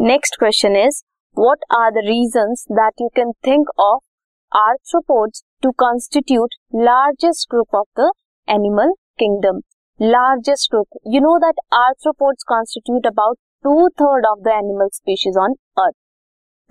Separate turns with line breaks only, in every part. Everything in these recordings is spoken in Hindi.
Next question is what are the reasons that you can think of arthropods to constitute largest group of the animal kingdom largest group you know that arthropods constitute about two third of the animal species on earth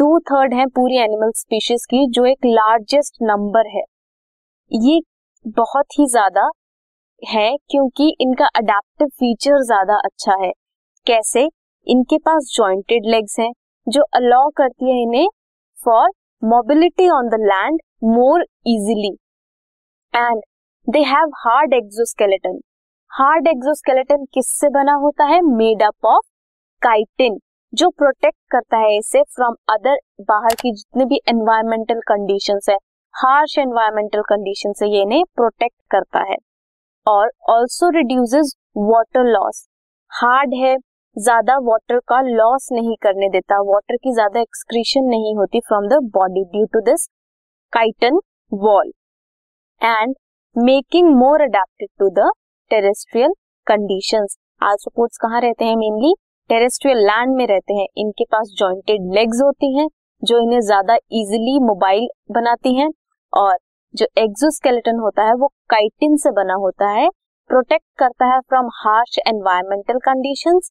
two third है पूरी एनिमल स्पीशीज की, जो एक लार्जेस्ट नंबर है. ये बहुत ही ज़्यादा है, क्योंकि इनका अडेप्टिव फीचर ज़्यादा अच्छा है. कैसे? इनके पास जॉइंटेड लेग्स हैं, जो अलाउ करती है इन्हें for mobility on the land more easily and they have hard exoskeleton hard exoskeleton किससे बना होता है? मेड अप ऑफ़ काइटिन जो प्रोटेक्ट करता है इसे फ्रॉम अदर बाहर की जितने भी एनवायरमेंटल कंडीशंस है हार्श एनवायरमेंटल कंडीशन से ये इन्हें प्रोटेक्ट करता है। और also reduces water loss hard है ज़्यादा वाटर का लॉस नहीं करने देता वाटर की ज़्यादा एक्सक्रीशन नहीं होती from the body due to this chitin wall and making more adapted to the terrestrial conditions arthropods कहाँ रहते हैं मेनली टेरेस्ट्रियल लैंड में रहते हैं। इनके पास जॉइंटेड लेग्स होती हैं, जो इन्हें ज़्यादा इजिली मोबाइल बनाती हैं और जो एक्सोस्केलेटन होता है, वो काइटिन से बना होता है प्रोटेक्ट करता है from harsh environmental conditions